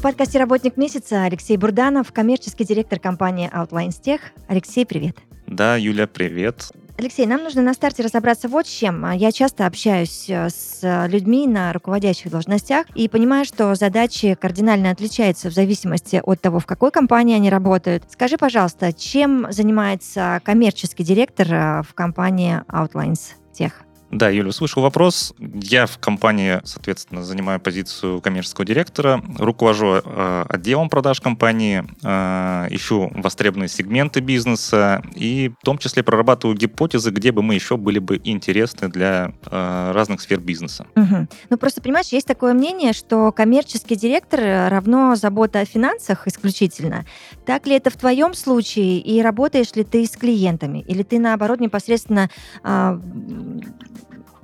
В подкасте «Работник месяца» Алексей Бурданов, коммерческий директор компании Outlines Tech. Алексей, привет. Да, Юля, привет. Алексей, нам нужно на старте разобраться вот с чем. Я часто общаюсь э, с людьми на руководящих должностях и понимаю, что задачи кардинально отличаются в зависимости от того, в какой компании они работают. Скажи, пожалуйста, чем занимается коммерческий директор э, в компании Outlines Tech? Да, Юля, услышал вопрос. Я в компании, соответственно, занимаю позицию коммерческого директора, руковожу э, отделом продаж компании, э, ищу востребованные сегменты бизнеса и в том числе прорабатываю гипотезы, где бы мы еще были бы интересны для э, разных сфер бизнеса. Угу. Ну, просто, понимаешь, есть такое мнение, что коммерческий директор равно забота о финансах исключительно. Так ли это в твоем случае? И работаешь ли ты с клиентами? Или ты, наоборот, непосредственно э,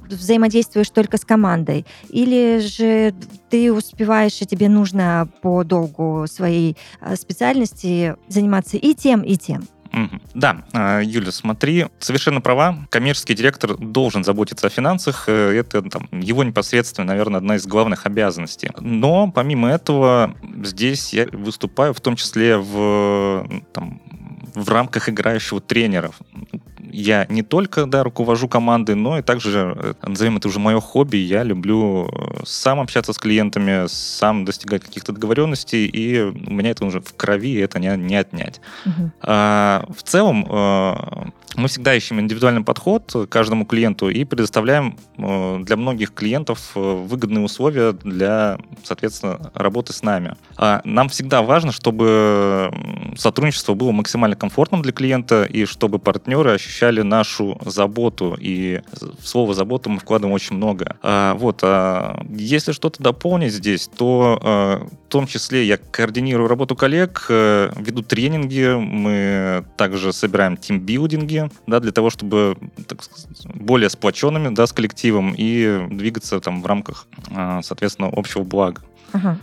взаимодействуешь только с командой? Или же ты успеваешь, и тебе нужно по долгу своей а, специальности заниматься и тем, и тем? Да, а, Юля, смотри, совершенно права. Коммерческий директор должен заботиться о финансах. Э, это там, его непосредственно, наверное, одна из главных обязанностей. Но помимо этого, здесь я выступаю в том числе в, там, в рамках играющего тренера я не только да, руковожу командой, но и также, э, назовем это уже мое хобби, я люблю э, сам общаться с клиентами, сам достигать каких-то договоренностей, и у меня это уже в крови, и это не, не отнять. Угу. А, в целом, э, мы всегда ищем индивидуальный подход к каждому клиенту и предоставляем для многих клиентов выгодные условия для, соответственно, работы с нами. А нам всегда важно, чтобы сотрудничество было максимально комфортным для клиента и чтобы партнеры ощущали нашу заботу. И в слово «заботу» мы вкладываем очень много. А, вот, а если что-то дополнить здесь, то а, в том числе я координирую работу коллег, а, веду тренинги, мы также собираем тимбилдинги, да, для того, чтобы так более сплоченными, да, с коллективом и двигаться там в рамках, а, соответственно, общего блага. Uh-huh.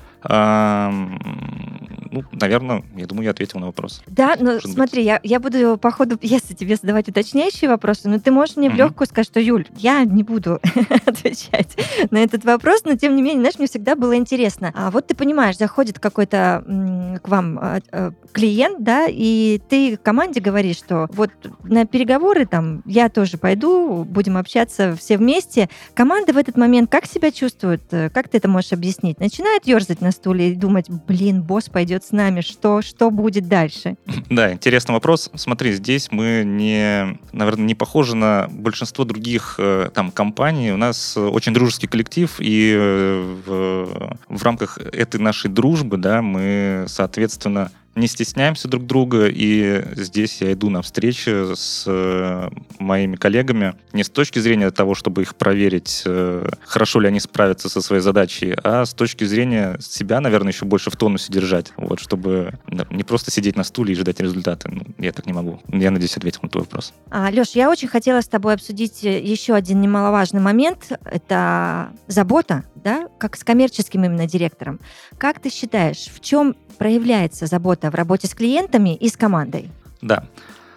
Ну, наверное, я думаю, я ответил на вопрос. Да, но Может смотри, я, я буду по ходу пьесы тебе задавать уточняющие вопросы, но ты можешь мне mm-hmm. в легкую сказать, что, Юль, я не буду отвечать на этот вопрос, но тем не менее, знаешь, мне всегда было интересно. А вот ты понимаешь, заходит какой-то м, к вам а, клиент, да, и ты команде говоришь, что вот на переговоры там я тоже пойду, будем общаться все вместе. Команда в этот момент как себя чувствует? Как ты это можешь объяснить? Начинает ерзать на стуле и думать, блин, босс пойдет с нами, что, что будет дальше? Да, интересный вопрос. Смотри, здесь мы не, наверное, не похожи на большинство других э, там компаний. У нас очень дружеский коллектив, и э, в, в рамках этой нашей дружбы, да, мы, соответственно, не стесняемся друг друга, и здесь я иду на встречи с э, моими коллегами не с точки зрения того, чтобы их проверить, э, хорошо ли они справятся со своей задачей, а с точки зрения себя, наверное, еще больше в тонусе держать, вот, чтобы не просто сидеть на стуле и ждать результаты. Ну, я так не могу. Я надеюсь, ответил на твой вопрос. А, Леш, я очень хотела с тобой обсудить еще один немаловажный момент. Это забота, да, как с коммерческим именно директором. Как ты считаешь, в чем проявляется забота в работе с клиентами и с командой? Да.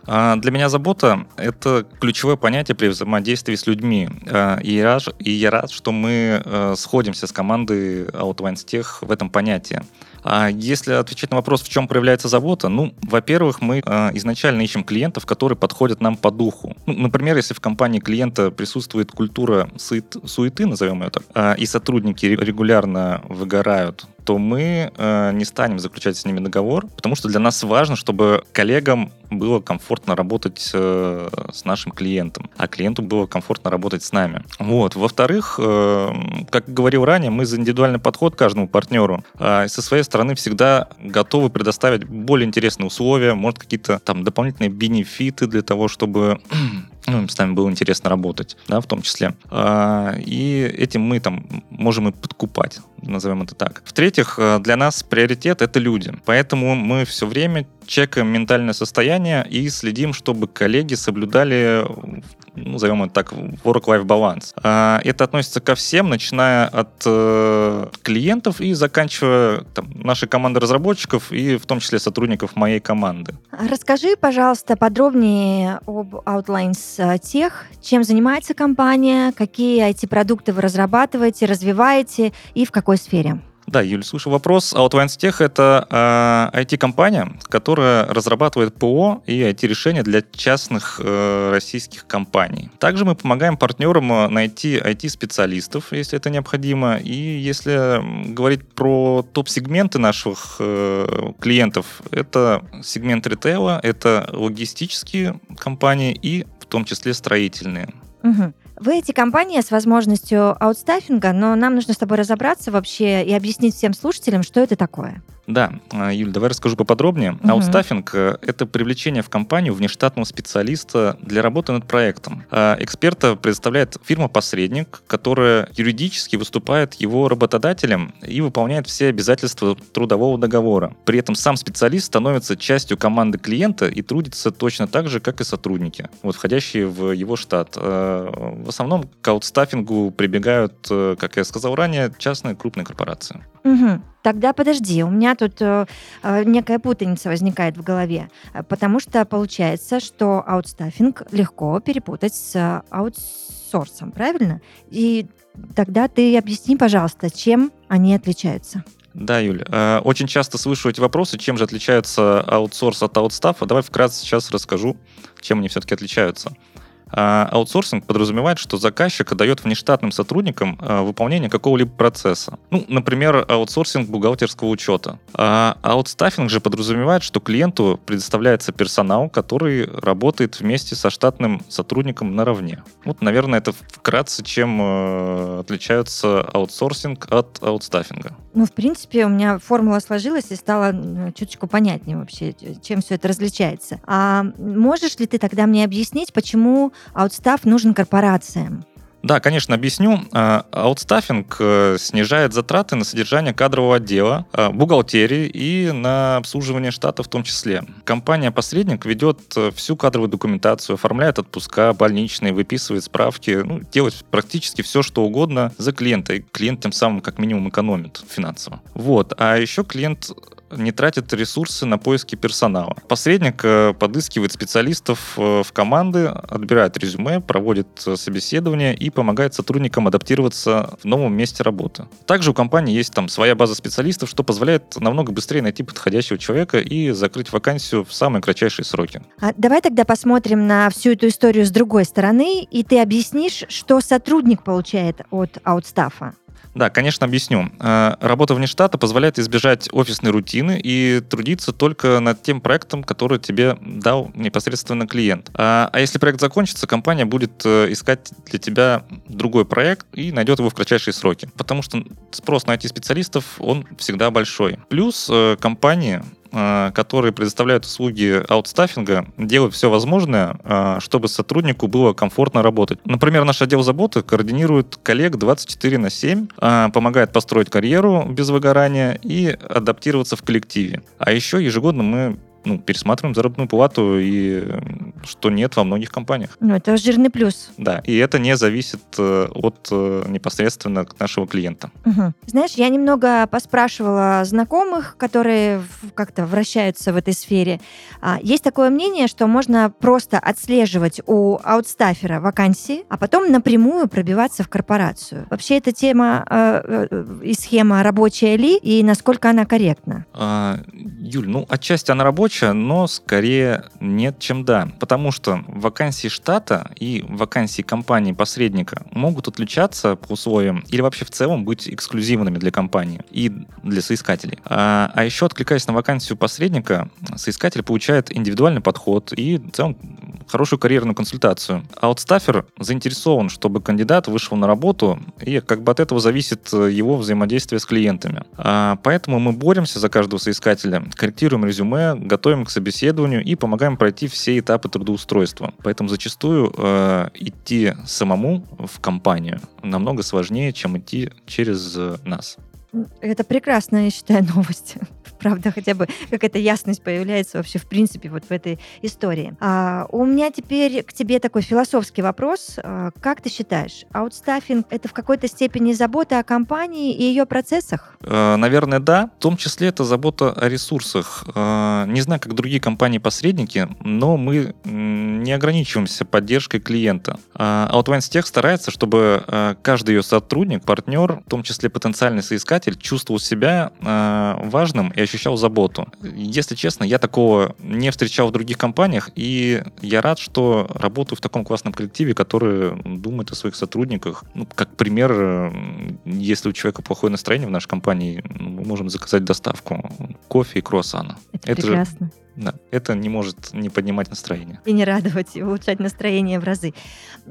А, для меня забота — это ключевое понятие при взаимодействии с людьми. А, и я, и я рад, что мы э, сходимся с командой Outlines Tech в этом понятии. А если отвечать на вопрос, в чем проявляется забота, ну, во-первых, мы изначально ищем клиентов, которые подходят нам по духу. Ну, например, если в компании клиента присутствует культура сует, суеты, назовем ее так, и сотрудники регулярно выгорают, то мы э, не станем заключать с ними договор, потому что для нас важно, чтобы коллегам было комфортно работать э, с нашим клиентом, а клиенту было комфортно работать с нами. Вот. Во-вторых, э, как говорил ранее, мы за индивидуальный подход каждому партнеру. Э, со своей стороны всегда готовы предоставить более интересные условия, может, какие-то там дополнительные бенефиты для того, чтобы ну, с нами было интересно работать, да, в том числе. А, и этим мы там можем и подкупать, назовем это так. В-третьих, э, для нас приоритет — это люди. Поэтому мы все время чекаем ментальное состояние и следим, чтобы коллеги соблюдали ну, назовем это так, work-life баланс. Это относится ко всем, начиная от э, клиентов и заканчивая там, нашей командой разработчиков и в том числе сотрудников моей команды. Расскажи, пожалуйста, подробнее об Outlines Тех, чем занимается компания, какие IT-продукты вы разрабатываете, развиваете и в какой сфере? Да, Юль, слушай, вопрос. Outlands Tech — это э, IT-компания, которая разрабатывает ПО и IT-решения для частных э, российских компаний. Также мы помогаем партнерам э, найти IT-специалистов, если это необходимо. И если говорить про топ-сегменты наших э, клиентов, это сегмент ритейла, это логистические компании и в том числе строительные. Угу. Вы эти компании с возможностью аутстаффинга, но нам нужно с тобой разобраться вообще и объяснить всем слушателям, что это такое. Да, а, Юль, давай расскажу поподробнее. Угу. Аутстаффинг э, — это привлечение в компанию внештатного специалиста для работы над проектом. А эксперта представляет фирма-посредник, которая юридически выступает его работодателем и выполняет все обязательства трудового договора. При этом сам специалист становится частью команды клиента и трудится точно так же, как и сотрудники, вот, входящие в его штат. В основном к аутстаффингу прибегают, э, как я сказал ранее, частные крупные корпорации. Угу. Тогда подожди, у меня тут э, э, некая путаница возникает в голове, э, потому что получается, что аутстаффинг легко перепутать с аутсорсом, правильно? И тогда ты объясни, пожалуйста, чем они отличаются. Да, Юль, э, очень часто слышу эти вопросы, чем же отличается аутсорс от аутстафа. Давай вкратце сейчас расскажу, чем они все-таки отличаются. А аутсорсинг подразумевает, что заказчик дает внештатным сотрудникам а, выполнение какого-либо процесса. Ну, например, аутсорсинг бухгалтерского учета. А аутстаффинг же подразумевает, что клиенту предоставляется персонал, который работает вместе со штатным сотрудником наравне. Вот, наверное, это вкратце, чем э, отличаются аутсорсинг от аутстаффинга. Ну, в принципе, у меня формула сложилась и стало чуточку понятнее вообще, чем все это различается. А можешь ли ты тогда мне объяснить, почему аутстаф нужен корпорациям? Да, конечно, объясню. А, аутстаффинг э, снижает затраты на содержание кадрового отдела, а, бухгалтерии и на обслуживание штата в том числе. Компания-посредник ведет э, всю кадровую документацию, оформляет отпуска, больничные, выписывает справки, ну, делает практически все, что угодно за клиента. И клиент тем самым как минимум экономит финансово. Вот. А еще клиент не тратит ресурсы на поиски персонала. Посредник э, подыскивает специалистов э, в команды, отбирает резюме, проводит э, собеседование и помогает сотрудникам адаптироваться в новом месте работы. Также у компании есть там своя база специалистов, что позволяет намного быстрее найти подходящего человека и закрыть вакансию в самые кратчайшие сроки. А давай тогда посмотрим на всю эту историю с другой стороны, и ты объяснишь, что сотрудник получает от аутстафа. Да, конечно, объясню. Э, работа вне штата позволяет избежать офисной рутины и трудиться только над тем проектом, который тебе дал непосредственно клиент. А, а если проект закончится, компания будет э, искать для тебя другой проект и найдет его в кратчайшие сроки. Потому что спрос на IT-специалистов, он всегда большой. Плюс э, компании Э, которые предоставляют услуги аутстаффинга, делают все возможное, э, чтобы сотруднику было комфортно работать. Например, наш отдел заботы координирует коллег 24 на 7, э, помогает построить карьеру без выгорания и адаптироваться в коллективе. А еще ежегодно мы ну, пересматриваем заработную плату, и что нет во многих компаниях. Ну, это жирный плюс. Да, и это не зависит э, от э, непосредственно нашего клиента. Угу. Знаешь, я немного поспрашивала знакомых, которые как-то вращаются в этой сфере. А, есть такое мнение, что можно просто отслеживать у аутстафера вакансии, а потом напрямую пробиваться в корпорацию. Вообще эта тема э, и схема рабочая ли, и насколько она корректна? А, Юль, ну, отчасти она рабочая, рабочая, но скорее нет, чем да. Потому что вакансии штата и вакансии компании-посредника могут отличаться по условиям или вообще в целом быть эксклюзивными для компании и для соискателей. А, а еще, откликаясь на вакансию посредника, соискатель получает индивидуальный подход и в целом хорошую карьерную консультацию. Аутстафер заинтересован, чтобы кандидат вышел на работу, и как бы от этого зависит его взаимодействие с клиентами. А, поэтому мы боремся за каждого соискателя, корректируем резюме, готовим к собеседованию и помогаем пройти все этапы трудоустройства. Поэтому зачастую э, идти самому в компанию намного сложнее, чем идти через э, нас. Это прекрасная, я считаю, новость правда, хотя бы какая-то ясность появляется вообще в принципе вот в этой истории. А, у меня теперь к тебе такой философский вопрос. А, как ты считаешь, аутстаффинг — это в какой-то степени забота о компании и ее процессах? Э, наверное, да. В том числе это забота о ресурсах. Э, не знаю, как другие компании-посредники, но мы не ограничиваемся поддержкой клиента. А Outline Tech старается, чтобы э, каждый ее сотрудник, партнер, в том числе потенциальный соискатель, чувствовал себя важным и ощущал заботу. Если честно, я такого не встречал в других компаниях, и я рад, что работаю в таком классном коллективе, который думает о своих сотрудниках. Ну, как пример, если у человека плохое настроение в нашей компании, мы можем заказать доставку кофе и круассана. Это, это прекрасно. Же, да, это не может не поднимать настроение. И не радовать, и улучшать настроение в разы.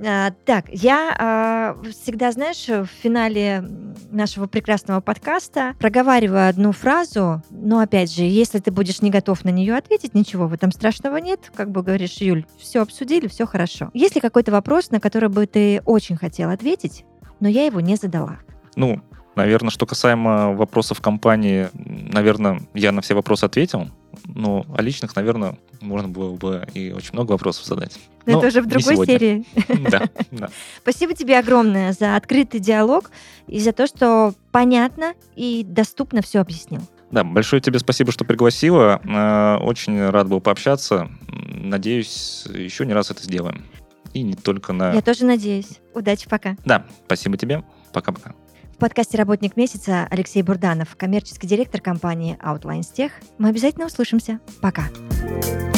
А, так, я а, всегда, знаешь, в финале нашего прекрасного подкаста проговариваю одну фразу, но опять же, если ты будешь не готов на нее ответить, ничего в этом страшного нет. Как бы говоришь, Юль, все обсудили, все хорошо. Есть ли какой-то вопрос, на который бы ты очень хотел ответить, но я его не задала? Ну, наверное, что касаемо вопросов компании, наверное, я на все вопросы ответил. Ну, о личных, наверное, можно было бы и очень много вопросов задать. Но, Но это уже в другой серии. Да, да. Спасибо тебе огромное за открытый диалог и за то, что понятно и доступно все объяснил. Да, большое тебе спасибо, что пригласила. Э, очень рад был пообщаться. Надеюсь, еще не раз это сделаем. И не только на... Я тоже надеюсь. Удачи, пока. Да, спасибо тебе. Пока-пока. В подкасте «Работник месяца» Алексей Бурданов, коммерческий директор компании Outlines Tech. Мы обязательно услышимся. Пока. Пока.